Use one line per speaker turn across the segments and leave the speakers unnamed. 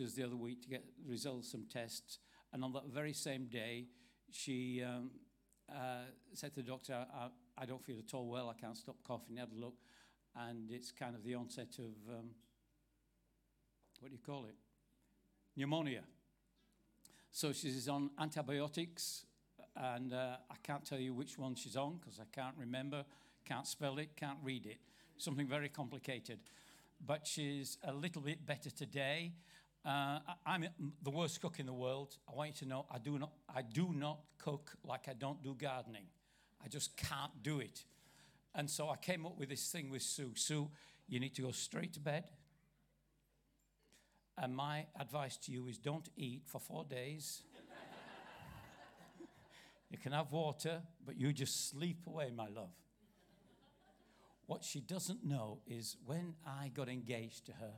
doctors the other week to get the results some tests. And on that very same day, she um, uh, said to the doctor, I, I, don't feel at all well. I can't stop coughing. He had a look. And it's kind of the onset of, um, what do you call it? Pneumonia. So she's on antibiotics. And uh, I can't tell you which one she's on because I can't remember, can't spell it, can't read it. Something very complicated. But she's a little bit better today. Uh, I'm the worst cook in the world. I want you to know I do not, I do not cook like I don't do gardening. I just can't do it. And so I came up with this thing with Sue. Sue, you need to go straight to bed. And my advice to you is don't eat for four days. you can have water, but you just sleep away, my love. What she doesn't know is when I got engaged to her,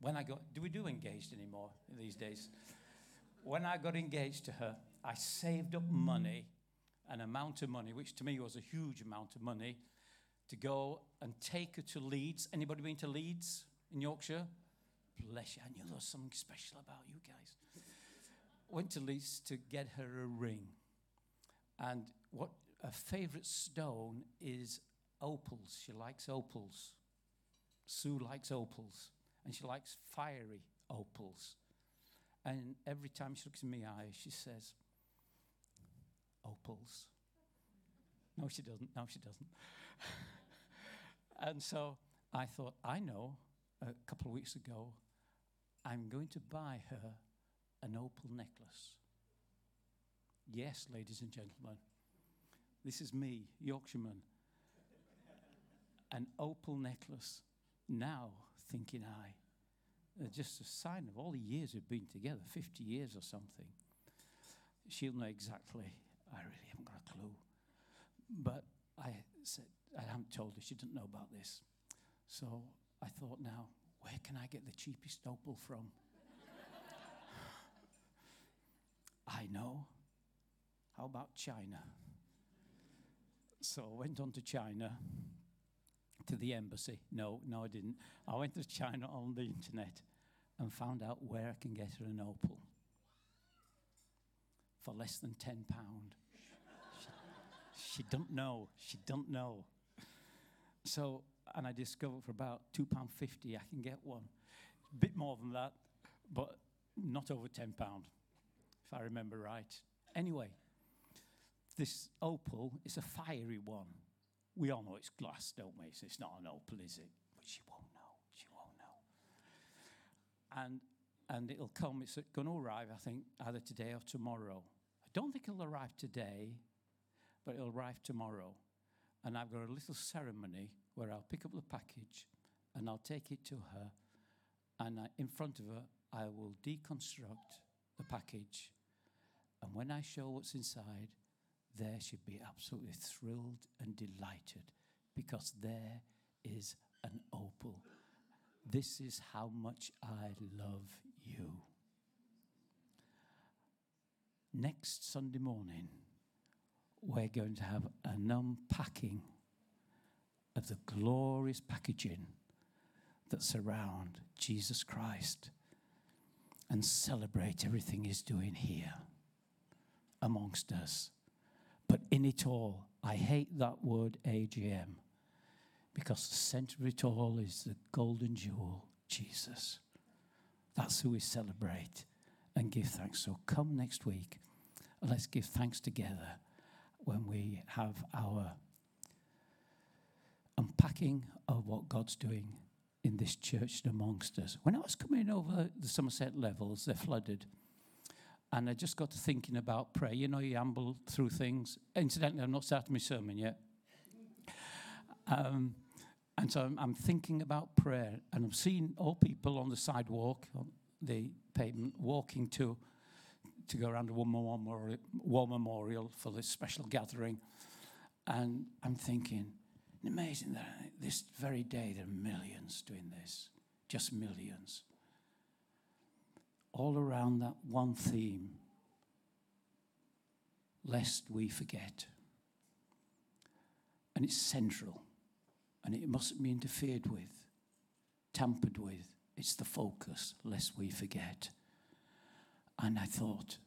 when I got, do we do engaged anymore these days? When I got engaged to her, I saved up money, an amount of money, which to me was a huge amount of money, to go and take her to Leeds. Anybody been to Leeds in Yorkshire? Bless you. I knew there was something special about you guys. Went to Leeds to get her a ring. And what a favorite stone is opals. She likes opals. Sue likes opals and she likes fiery opals. And every time she looks in my eyes, she says, Opals. No, she doesn't. No, she doesn't. and so I thought, I know, a couple of weeks ago, I'm going to buy her an opal necklace. Yes, ladies and gentlemen, this is me, Yorkshireman. An opal necklace. Now, thinking I. Uh, just a sign of all the years we've been together, 50 years or something. She'll know exactly. I really haven't got a clue. But I said, I haven't told her, she didn't know about this. So I thought, now, where can I get the cheapest opal from? I know. How about China? So I went on to China to the embassy. No, no, I didn't. I went to China on the internet and found out where I can get her an opal for less than ten pound. she, don't know. She don't know. So, and I discovered for about two pound fifty, I can get one. A bit more than that, but not over ten pound, if I remember right. Anyway, this opal is a fiery one. We all know it's glass, don't we? So it's not an opal, is it? But she won't know. She won't know. And and it'll come. It's going to arrive, I think, either today or tomorrow. I don't think it'll arrive today, but it'll arrive tomorrow. And I've got a little ceremony where I'll pick up the package and I'll take it to her. And I, in front of her, I will deconstruct the package. And when I show what's inside, there she'd be absolutely thrilled and delighted because there is an opal. This is how much I love you. Next Sunday morning, we're going to have an unpacking of the glorious packaging that surround Jesus Christ and celebrate everything he's doing here amongst us. In it all, I hate that word AGM because the center of it all is the golden jewel, Jesus. That's who we celebrate and give thanks. So come next week and let's give thanks together when we have our unpacking of what God's doing in this church and amongst us. When I was coming over the Somerset levels, they're flooded. And I just got to thinking about prayer. You know, you amble through things. Incidentally, I've not started my sermon yet. Um, and so I'm, I'm, thinking about prayer, and I'm seeing all people on the sidewalk, on the pavement, walking to to go around a war memorial, war memorial for this special gathering. And I'm thinking, amazing that this very day there are millions doing this, just millions all around that one theme lest we forget. And it's central, and it mustn't be interfered with, tampered with, It's the focus, lest we forget. And I thought,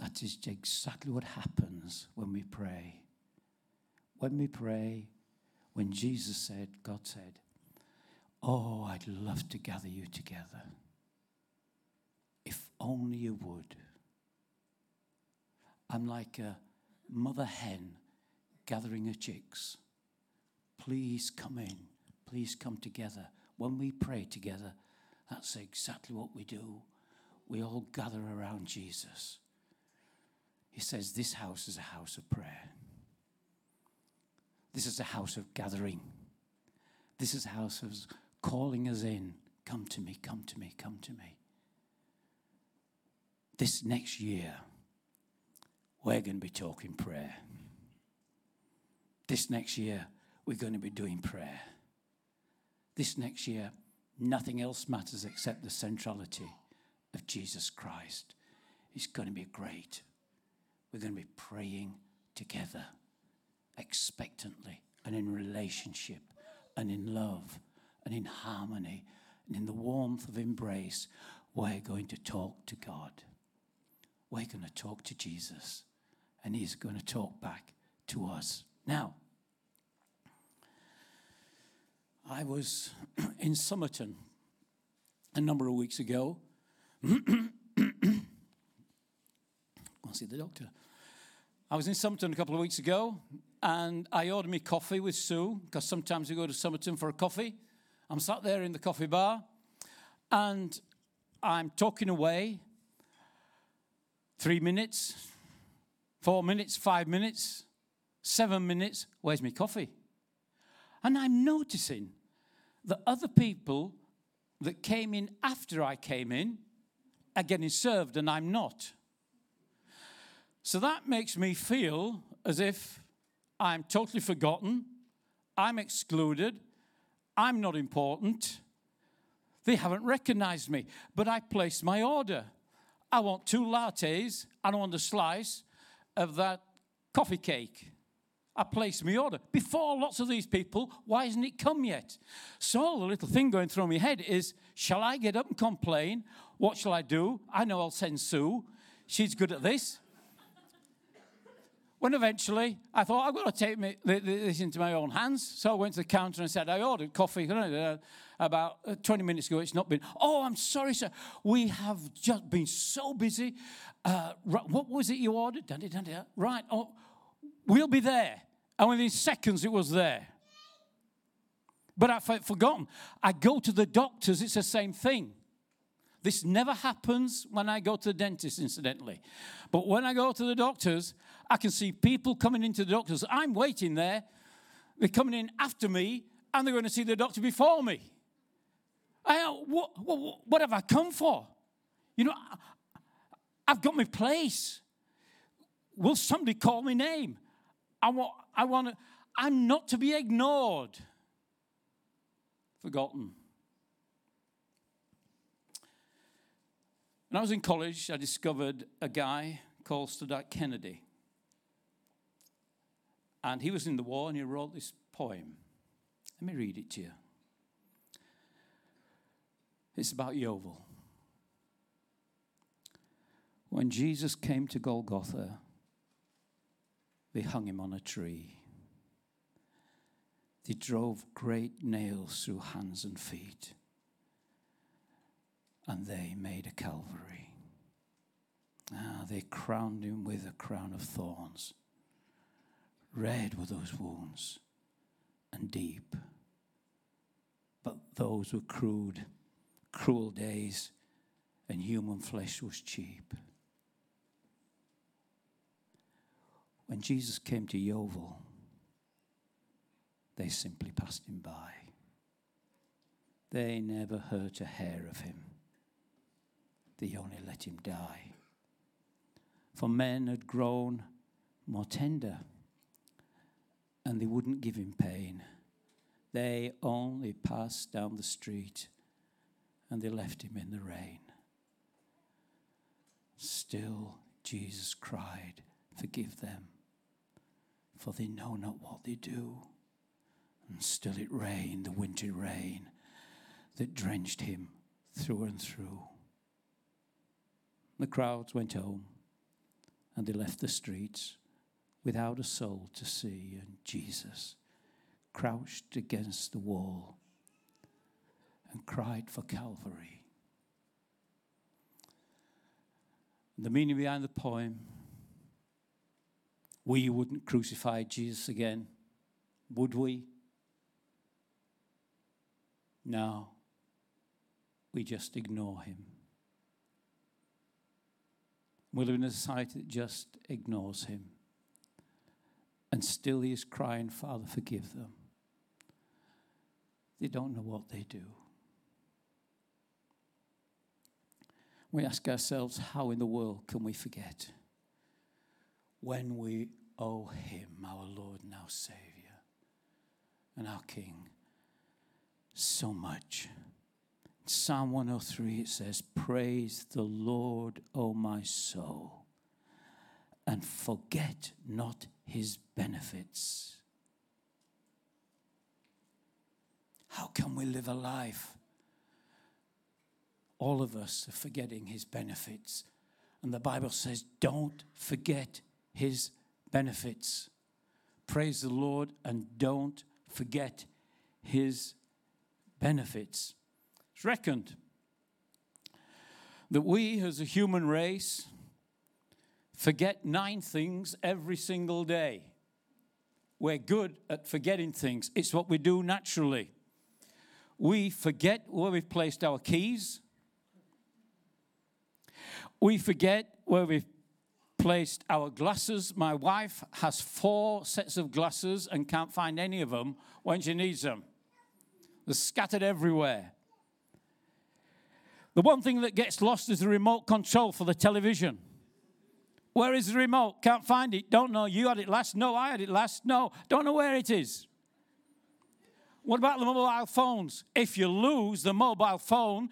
that is exactly what happens when we pray. When we pray, when Jesus said, God said, Oh, I'd love to gather you together. Only you would. I'm like a mother hen gathering her chicks. Please come in. Please come together. When we pray together, that's exactly what we do. We all gather around Jesus. He says, This house is a house of prayer. This is a house of gathering. This is a house of calling us in. Come to me, come to me, come to me. This next year, we're going to be talking prayer. This next year, we're going to be doing prayer. This next year, nothing else matters except the centrality of Jesus Christ. It's going to be great. We're going to be praying together, expectantly, and in relationship, and in love, and in harmony, and in the warmth of embrace. We're going to talk to God. We're going to talk to Jesus and He's going to talk back to us. Now, I was in Somerton a number of weeks ago. I'll see the doctor. I was in Somerton a couple of weeks ago and I ordered me coffee with Sue because sometimes we go to Somerton for a coffee. I'm sat there in the coffee bar and I'm talking away. Three minutes, four minutes, five minutes, seven minutes. Where's my coffee? And I'm noticing that other people that came in after I came in are getting served and I'm not. So that makes me feel as if I'm totally forgotten, I'm excluded, I'm not important. They haven't recognized me, but I placed my order. I want two lattes and I want a slice of that coffee cake. I placed my order. Before lots of these people, why hasn't it come yet? So the little thing going through my head is shall I get up and complain? What shall I do? I know I'll send Sue. She's good at this. When eventually I thought, I've got to take me, this into my own hands. So I went to the counter and said, I ordered coffee about uh, 20 minutes ago. It's not been. Oh, I'm sorry, sir. We have just been so busy. Uh, what was it you ordered? Right. Oh, we'll be there. And within seconds, it was there. But I've forgotten. I go to the doctors, it's the same thing. This never happens when I go to the dentist, incidentally. But when I go to the doctors, I can see people coming into the doctors. I'm waiting there. They're coming in after me, and they're going to see the doctor before me. I, uh, what, what, what have I come for? You know, I've got my place. Will somebody call my name? I want, I want to, I'm not to be ignored, forgotten. When I was in college, I discovered a guy called Studdert Kennedy. And he was in the war and he wrote this poem. Let me read it to you. It's about Yeovil. When Jesus came to Golgotha, they hung him on a tree. They drove great nails through hands and feet, and they made a Calvary. Ah, they crowned him with a crown of thorns. Red were those wounds, and deep. But those were crude, cruel days, and human flesh was cheap. When Jesus came to Yeovil, they simply passed him by. They never hurt a hair of him. They only let him die. For men had grown more tender and they wouldn't give him pain. They only passed down the street and they left him in the rain. Still, Jesus cried, Forgive them for they know not what they do. And still it rained, the wintry rain that drenched him through and through. The crowds went home and they left the streets without a soul to see, and Jesus crouched against the wall and cried for Calvary. The meaning behind the poem we wouldn't crucify Jesus again, would we? No, we just ignore him. We live in a society that just ignores him. And still he is crying, Father, forgive them. They don't know what they do. We ask ourselves, how in the world can we forget when we owe him, our Lord and our Savior and our King, so much? Psalm 103 it says, Praise the Lord, O my soul, and forget not his benefits. How can we live a life? All of us are forgetting his benefits. And the Bible says, don't forget his benefits. Praise the Lord and don't forget his benefits. It's reckoned that we as a human race forget nine things every single day. We're good at forgetting things, it's what we do naturally. We forget where we've placed our keys. We forget where we've placed our glasses. My wife has four sets of glasses and can't find any of them when she needs them. They're scattered everywhere. The one thing that gets lost is the remote control for the television. Where is the remote? Can't find it. Don't know. You had it last. No, I had it last. No, don't know where it is. What about the mobile phones? If you lose the mobile phone,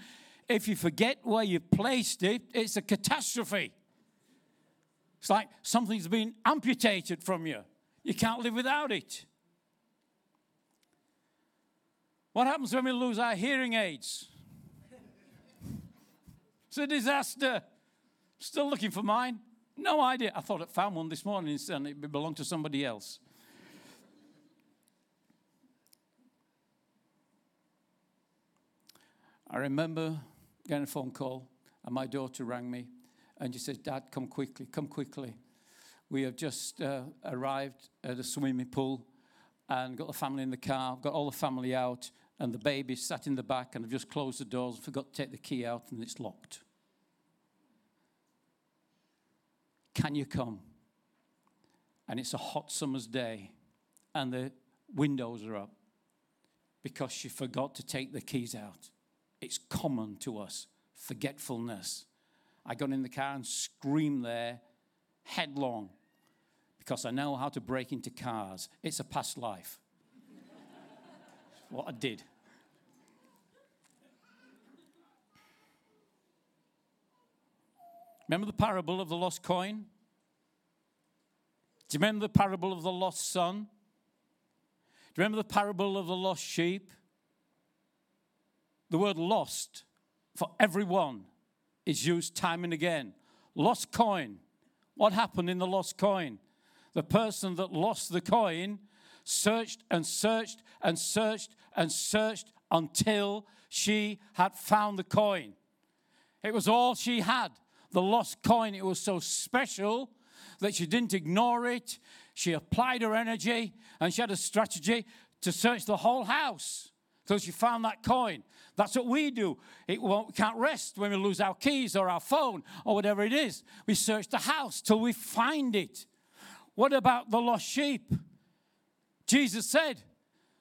if you forget where you placed it, it's a catastrophe. It's like something's been amputated from you. You can't live without it. What happens when we lose our hearing aids? It's a disaster. Still looking for mine. No idea. I thought I found one this morning and it belonged to somebody else. I remember getting a phone call, and my daughter rang me, and she said, Dad, come quickly, come quickly. We have just uh, arrived at a swimming pool and got the family in the car, got all the family out, and the baby sat in the back, and I've just closed the doors and forgot to take the key out, and it's locked. Can you come? And it's a hot summer's day, and the windows are up because she forgot to take the keys out. It's common to us, forgetfulness. I got in the car and screamed there headlong because I know how to break into cars. It's a past life. what I did. Remember the parable of the lost coin? Do you remember the parable of the lost son? Do you remember the parable of the lost sheep? The word lost for everyone is used time and again. Lost coin. What happened in the lost coin? The person that lost the coin searched and searched and searched and searched until she had found the coin. It was all she had. The lost coin, it was so special that she didn't ignore it. She applied her energy and she had a strategy to search the whole house until she found that coin. That's what we do. It won't, we can't rest when we lose our keys or our phone or whatever it is. We search the house till we find it. What about the lost sheep? Jesus said,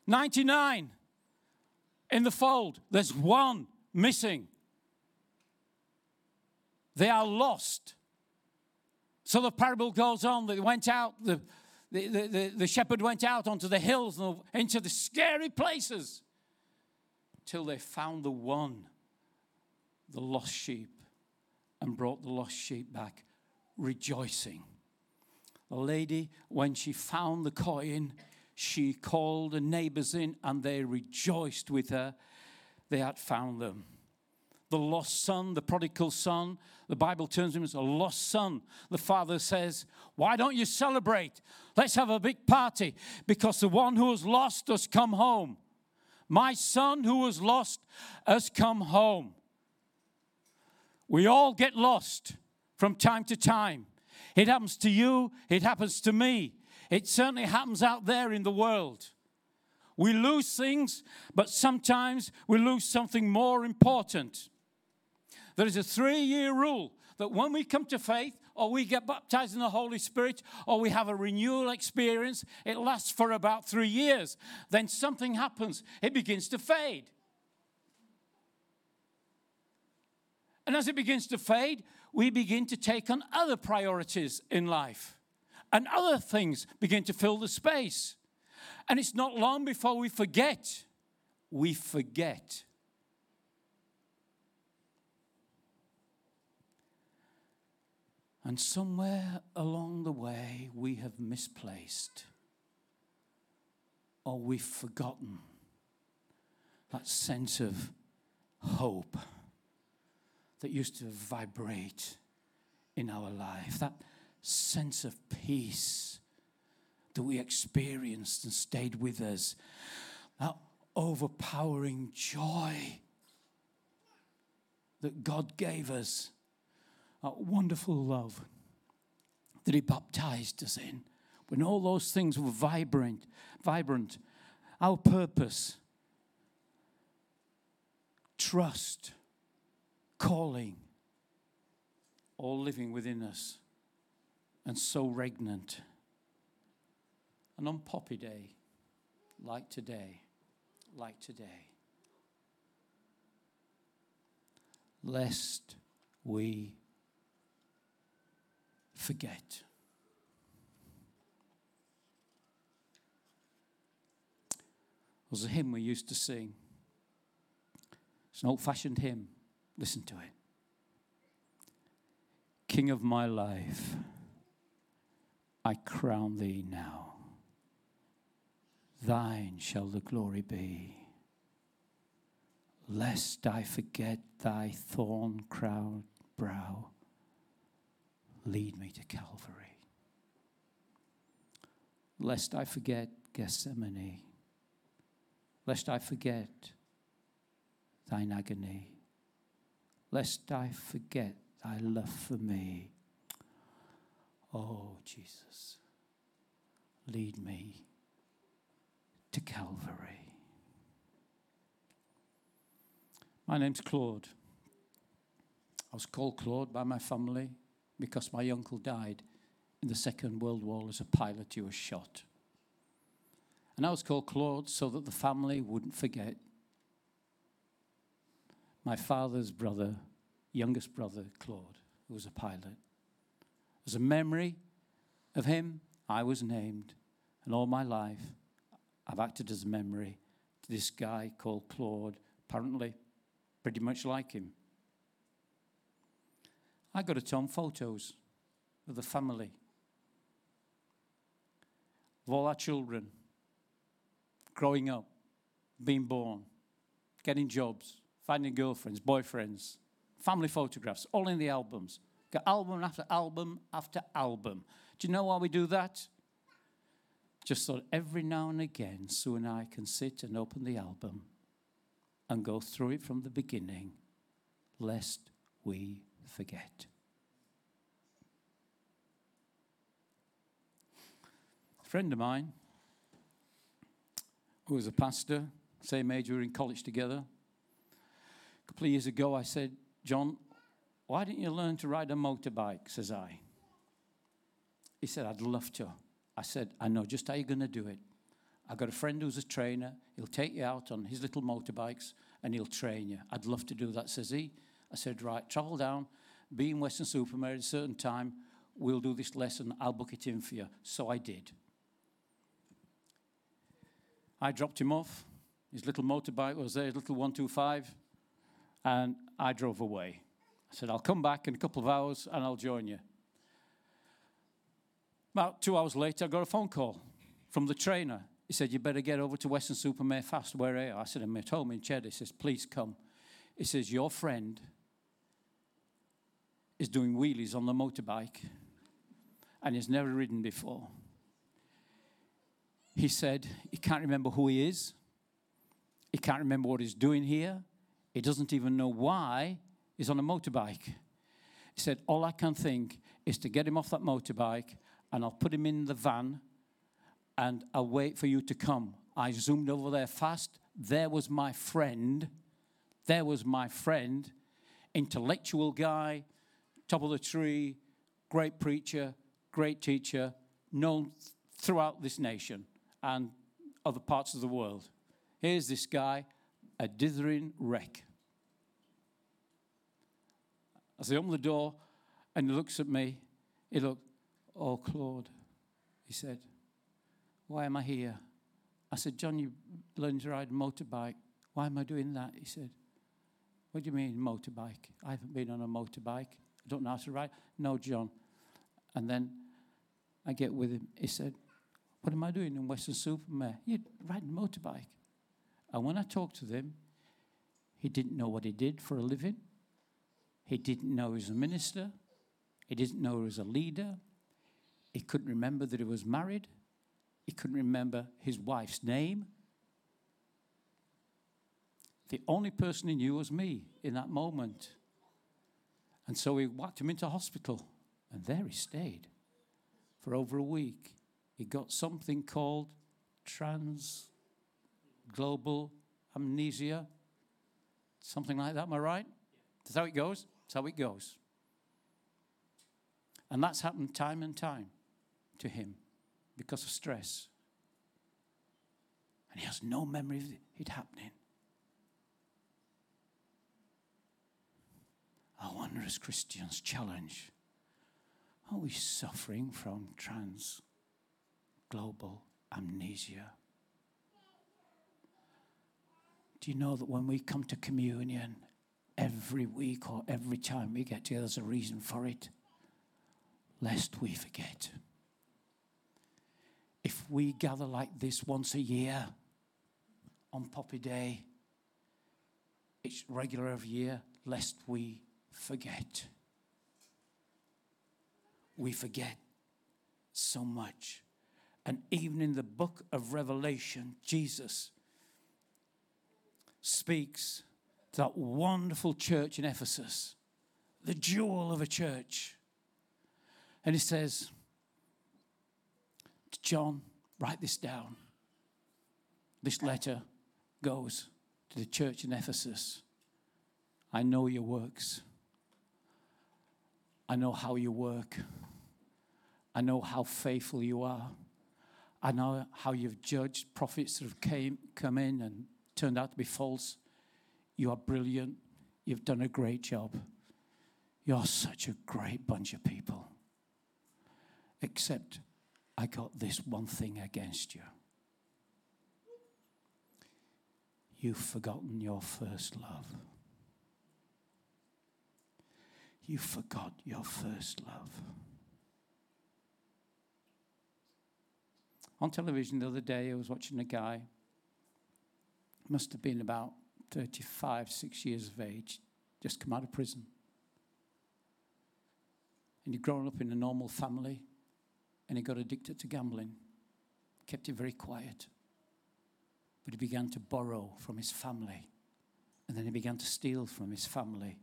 99 in the fold, there's one missing. They are lost. So the parable goes on. They went out, the, the, the, the shepherd went out onto the hills and into the scary places till they found the one, the lost sheep, and brought the lost sheep back, rejoicing. The lady, when she found the coin, she called the neighbors in and they rejoiced with her. They had found them. The lost son, the prodigal son. The Bible terms him as a lost son. The father says, Why don't you celebrate? Let's have a big party because the one who was lost has come home. My son who was lost has come home. We all get lost from time to time. It happens to you, it happens to me. It certainly happens out there in the world. We lose things, but sometimes we lose something more important. There is a three year rule that when we come to faith, or we get baptized in the Holy Spirit, or we have a renewal experience, it lasts for about three years. Then something happens, it begins to fade. And as it begins to fade, we begin to take on other priorities in life, and other things begin to fill the space. And it's not long before we forget. We forget. And somewhere along the way, we have misplaced or we've forgotten that sense of hope that used to vibrate in our life, that sense of peace that we experienced and stayed with us, that overpowering joy that God gave us, that wonderful love that He baptized us in. When all those things were vibrant, vibrant, our purpose, trust, calling, all living within us, and so regnant. And on Poppy Day, like today, like today, lest we forget. There's a hymn we used to sing. It's an old fashioned hymn. Listen to it. King of my life, I crown thee now. Thine shall the glory be. Lest I forget thy thorn crowned brow, lead me to Calvary. Lest I forget Gethsemane, lest I forget thine agony, lest I forget thy love for me. Oh, Jesus, lead me to Calvary. My name's Claude. I was called Claude by my family because my uncle died in the Second World War as a pilot who was shot. And I was called Claude so that the family wouldn't forget my father's brother, youngest brother, Claude, who was a pilot. As a memory of him, I was named, and all my life I've acted as a memory to this guy called Claude, apparently pretty much like him. I got a ton photos of the family, of all our children growing up, being born, getting jobs, finding girlfriends, boyfriends, family photographs, all in the albums. Got album after album after album. Do you know why we do that? Just so every now and again, Sue and I can sit and open the album and go through it from the beginning, lest we forget. A friend of mine, who was a pastor, same age we were in college together, a couple of years ago, I said, John, why didn't you learn to ride a motorbike? Says I. He said, I'd love to. I said, I know just how you're going to do it. I've got a friend who's a trainer. He'll take you out on his little motorbikes and he'll train you. I'd love to do that, says he. I said, right, travel down, be in Weston-super-Mare at a certain time. We'll do this lesson. I'll book it in for you. So I did. I dropped him off. His little motorbike was there, his little 125, and I drove away. I said, I'll come back in a couple of hours and I'll join you. About two hours later, I got a phone call from the trainer. He said, You better get over to Weston-super-Mare fast. Where are you? I said, I'm at home in Cheddar. He says, Please come. He says, Your friend is doing wheelies on the motorbike and he's never ridden before. He said he can't remember who he is, he can't remember what he's doing here, he doesn't even know why he's on a motorbike. He said, All I can think is to get him off that motorbike and I'll put him in the van and I'll wait for you to come. I zoomed over there fast. There was my friend. There was my friend, intellectual guy, top of the tree, great preacher, great teacher, known throughout this nation and other parts of the world. Here's this guy, a dithering wreck. As I open the door and he looks at me, he looked, Oh, Claude, he said, Why am I here? I said, John, you learned to ride a motorbike. Why am I doing that? He said, What do you mean, motorbike? I haven't been on a motorbike. Don't know how to ride. No, John. And then I get with him. He said, What am I doing in Weston-super-Mare? You're riding a motorbike. And when I talked to him, he didn't know what he did for a living. He didn't know he was a minister. He didn't know he was a leader. He couldn't remember that he was married. He couldn't remember his wife's name. The only person he knew was me in that moment. And so we whacked him into hospital, and there he stayed for over a week. He got something called trans global amnesia, something like that. Am I right? That's how it goes. That's how it goes. And that's happened time and time to him because of stress. And he has no memory of it happening. I wonder, as Christians, challenge are we suffering from trans global amnesia? Do you know that when we come to communion every week or every time we get together, there's a reason for it? Lest we forget. If we gather like this once a year on Poppy Day, it's regular every year, lest we forget. We forget so much. And even in the book of Revelation, Jesus speaks to that wonderful church in Ephesus, the jewel of a church. And he says, to John, write this down. This letter goes to the church in Ephesus. I know your works. I know how you work. I know how faithful you are. I know how you've judged prophets that have came, come in and turned out to be false. You are brilliant. You've done a great job. You're such a great bunch of people. Except I got this one thing against you. You've forgotten your first love. You forgot your first love. On television the other day, I was watching a guy, must have been about 35, six years of age, just come out of prison. And he'd grown up in a normal family and he got addicted to gambling, kept it very quiet. But he began to borrow from his family, and then he began to steal from his family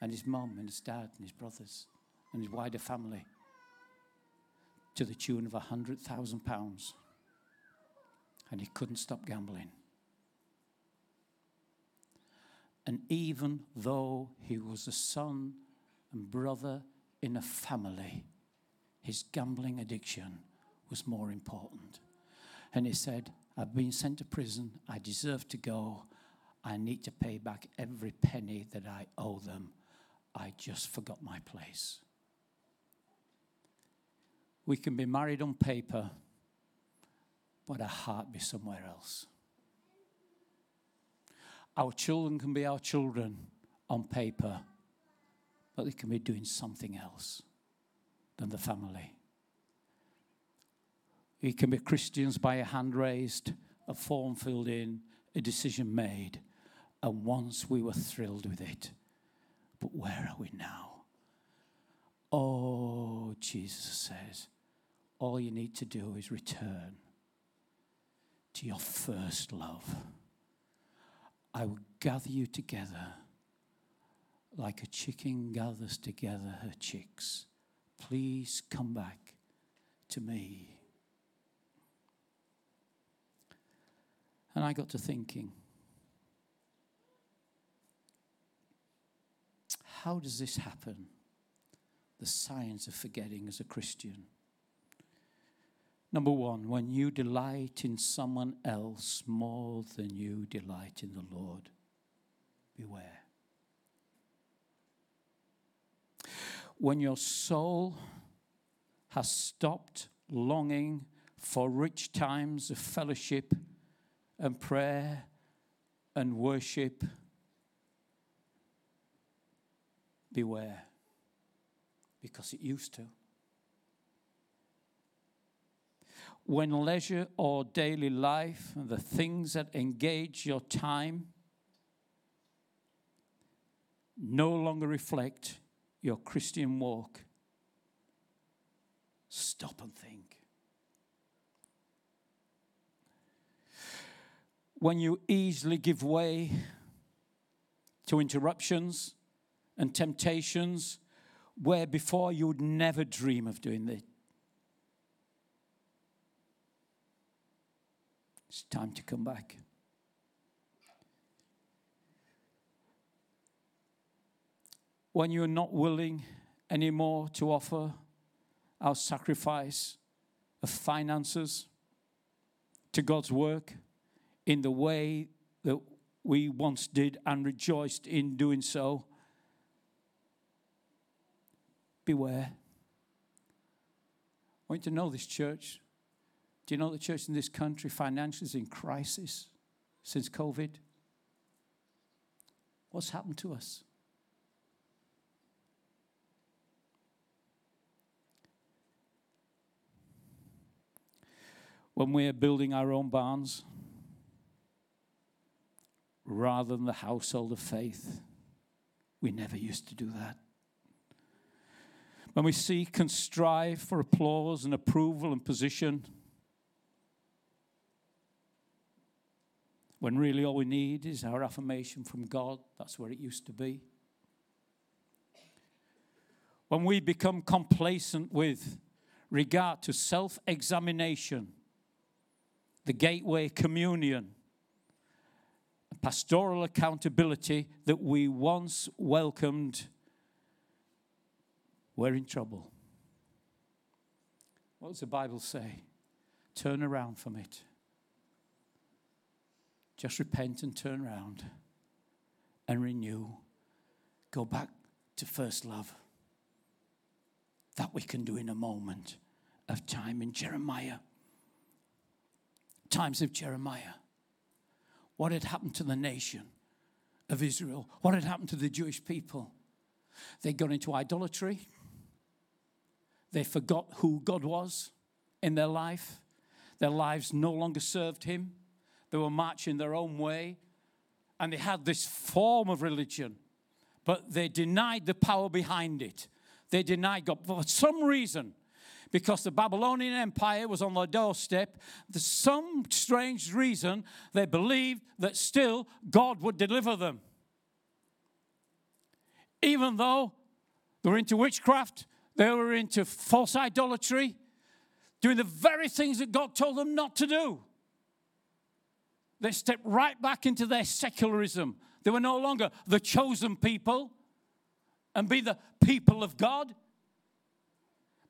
and his mum and his dad and his brothers and his wider family to the tune of a hundred thousand pounds. And he couldn't stop gambling. And even though he was a son and brother in a family, his gambling addiction was more important. And he said, I've been sent to prison. I deserve to go. I need to pay back every penny that I owe them. I just forgot my place. We can be married on paper, but our heart be somewhere else. Our children can be our children on paper, but they can be doing something else than the family. We can be Christians by a hand raised, a form filled in, a decision made, And once we were thrilled with it. But where are we now? Oh, Jesus says, all you need to do is return to your first love. I will gather you together like a chicken gathers together her chicks. Please come back to me. And I got to thinking, how does this happen? The signs of forgetting as a Christian. Number one, when you delight in someone else more than you delight in the Lord, beware. When your soul has stopped longing for rich times of fellowship and prayer and worship, beware, because it used to. when leisure or daily life, and the things that engage your time, no longer reflect your Christian walk, stop and think. When you easily give way to interruptions and temptations where before you would never dream of doing it, It's time to come back. When you're not willing anymore to offer our sacrifice of finances to God's work in the way that we once did and rejoiced in doing so, beware. I want you to know this church do you know the church in this country financially is in crisis since COVID? What's happened to us? When we're building our own barns, rather than the household of faith, we never used to do that. When we seek and strive for applause and approval and position, when really all we need is our affirmation from God. That's where it used to be. When we become complacent with regard to self examination, the gateway communion, pastoral accountability that we once welcomed, we're in trouble. What does the Bible say? Turn around from it. Just repent and turn around and renew. Go back to first love. That we can do in a moment of time in Jeremiah. Times of Jeremiah. What had happened to the nation of Israel? What had happened to the Jewish people? They got into idolatry. They forgot who God was in their life. Their lives no longer served Him. They were marching their own way and they had this form of religion, but they denied the power behind it. They denied God. For some reason, because the Babylonian Empire was on their doorstep, for some strange reason, they believed that still God would deliver them. Even though they were into witchcraft, they were into false idolatry, doing the very things that God told them not to do. They stepped right back into their secularism. They were no longer the chosen people and be the people of God,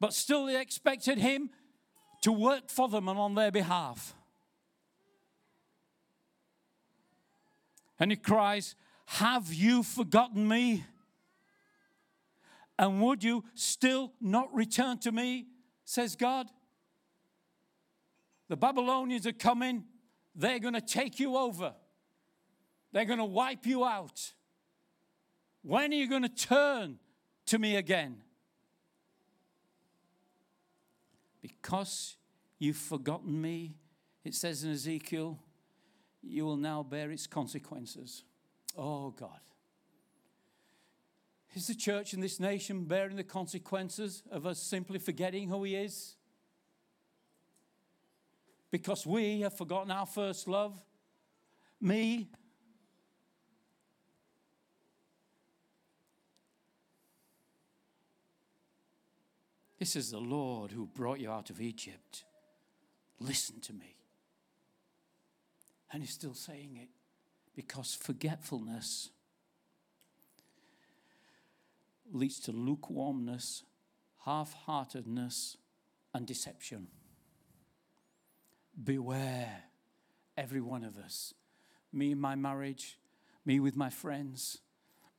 but still they expected Him to work for them and on their behalf. And he cries, Have you forgotten me? And would you still not return to me? says God. The Babylonians are coming they're going to take you over. They're going to wipe you out. When are you going to turn to me again? Because you've forgotten me, it says in Ezekiel, you will now bear its consequences. Oh, God. Is the church in this nation bearing the consequences of us simply forgetting who He is? Because we have forgotten our first love. Me. This is the Lord who brought you out of Egypt. Listen to me. And He's still saying it because forgetfulness leads to lukewarmness, half heartedness, and deception. Beware, every one of us. Me in my marriage, me with my friends,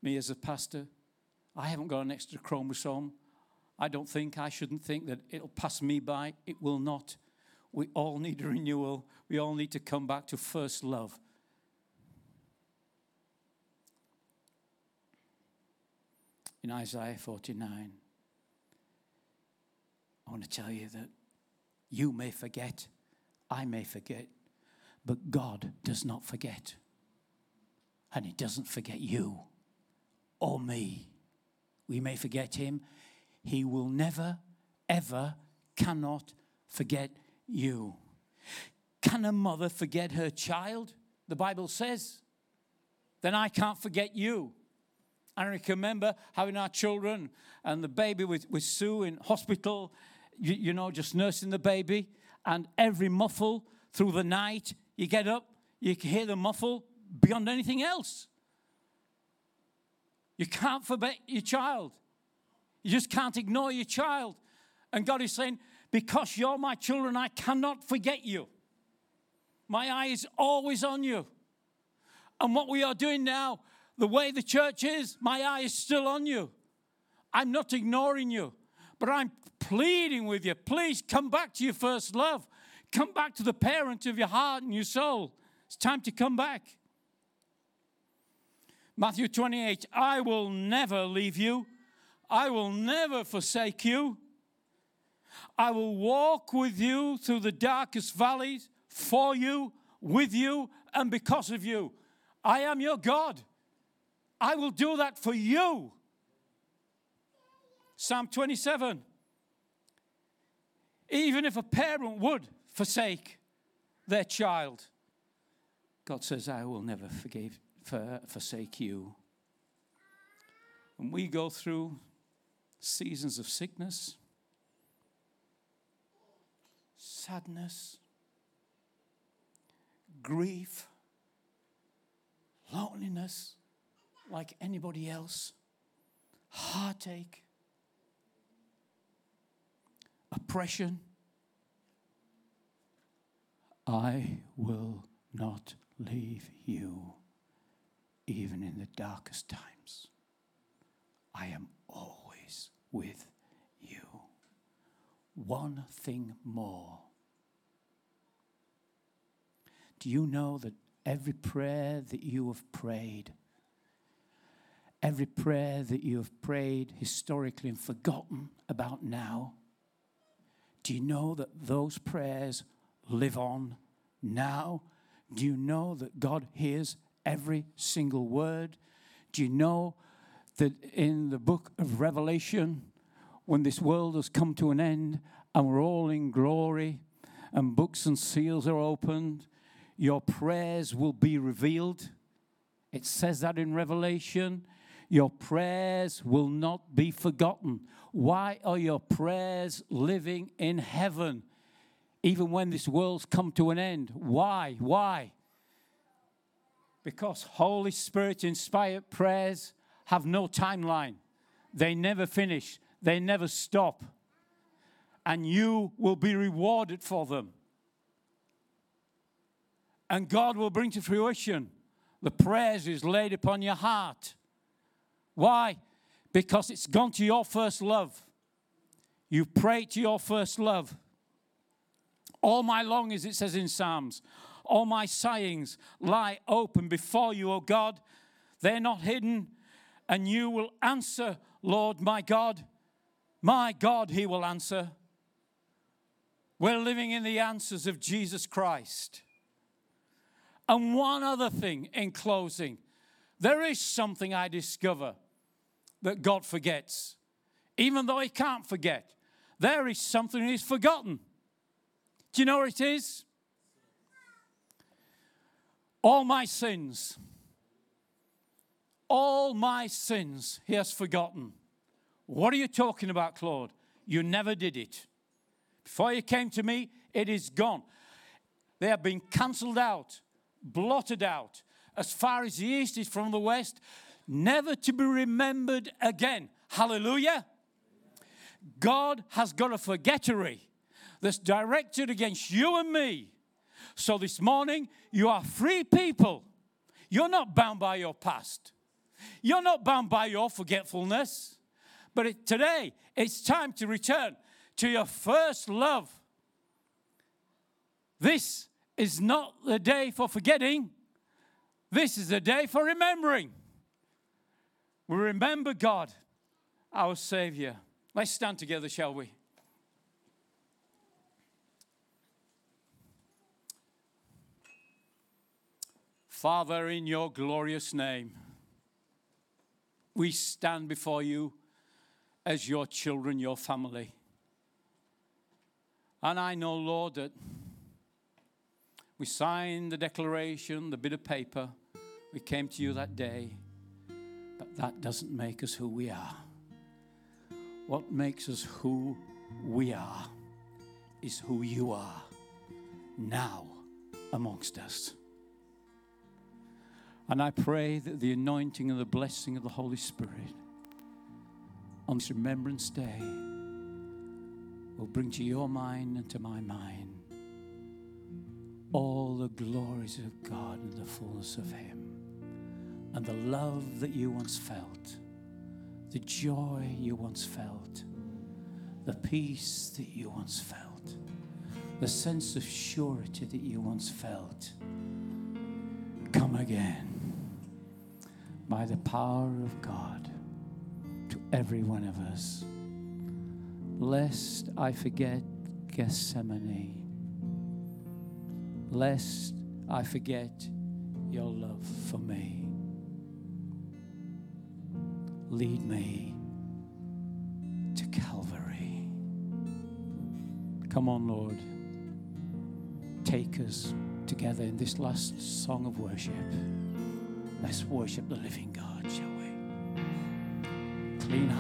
me as a pastor. I haven't got an extra chromosome. I don't think, I shouldn't think that it'll pass me by. It will not. We all need a renewal. We all need to come back to first love. In Isaiah 49. I want to tell you that you may forget, I may forget, but God does not forget. And He doesn't forget you or me. We may forget Him. He will never, ever, cannot forget you. Can a mother forget her child? The Bible says. Then I can't forget you. And I remember having our children and the baby with, with Sue in hospital, you, you know, just nursing the baby. And every muffle through the night, you get up, you can hear the muffle beyond anything else. You can't forget your child. You just can't ignore your child. And God is saying, Because you're my children, I cannot forget you. My eye is always on you. And what we are doing now, the way the church is, my eye is still on you. I'm not ignoring you, but I'm pleading with you. Please come back to your first love. Come back to the parent of your heart and your soul. It's time to come back. Matthew 28 I will never leave you, I will never forsake you. I will walk with you through the darkest valleys, for you, with you, and because of you. I am your God. I will do that for you. Psalm 27. Even if a parent would forsake their child, God says, I will never forgive, for, forsake you. When we go through seasons of sickness, sadness, grief, loneliness, like anybody else. Heartache, oppression. I will not leave you even in the darkest times. I am always with you. One thing more. Do you know that every prayer that you have prayed every prayer that you have prayed historically and forgotten about now, do you know that those prayers live on now? Do you know that God hears every single word? Do you know that in the book of Revelation, when this world has come to an end and we're all in glory and books and seals are opened, your prayers will be revealed? It says that in Revelation. Your prayers will not be forgotten. Why are your prayers living in heaven even when this world's come to an end? Why? Why? Because Holy Spirit inspired prayers have no timeline, they never finish, they never stop. And you will be rewarded for them. And God will bring to fruition the prayers He's laid upon your heart. Why? Because it's gone to your first love. You pray to your first love. All my longings, it says in Psalms, all my sighings lie open before you, O God. They're not hidden, and you will answer, Lord my God. My God, He will answer. We're living in the answers of Jesus Christ. And one other thing in closing There is something I discover that God forgets. Even though He can't forget, there is something He's forgotten. Do you know what it is? All my sins. All my sins He has forgotten. What are you talking about, Claude? You never did it. Before you came to me, it is gone. They have been cancelled out, blotted out, as far as the east is from the west, never to be remembered again. Hallelujah. God has got a forgettery that's directed against you and me. So this morning, you are free people. You're not bound by your past, you're not bound by your forgetfulness. But it, today, it's time to return to your first love. This is not the day for forgetting, this is the day for remembering. We remember God, our Savior. Let's stand together, shall we? Father, in your glorious name, we stand before you as your children, your family. And I know, Lord, that we signed the declaration, the bit of paper. We came to you that day. But that doesn't make us who we are. What makes us who we are is who you are now amongst us. And I pray that the anointing and the blessing of the Holy Spirit on this Remembrance Day will bring to your mind and to my mind all the glories of God and the fullness of Him, and the love that you once felt, the joy you once felt, the peace that you once felt, the sense of surety that you once felt. Come again by the power of God to every one of us. Lest I forget Gethsemane lest I forget your love for me. Lead me to Calvary. Come on, Lord. Take us together in this last song of worship. Let's worship the living God, shall we? Clean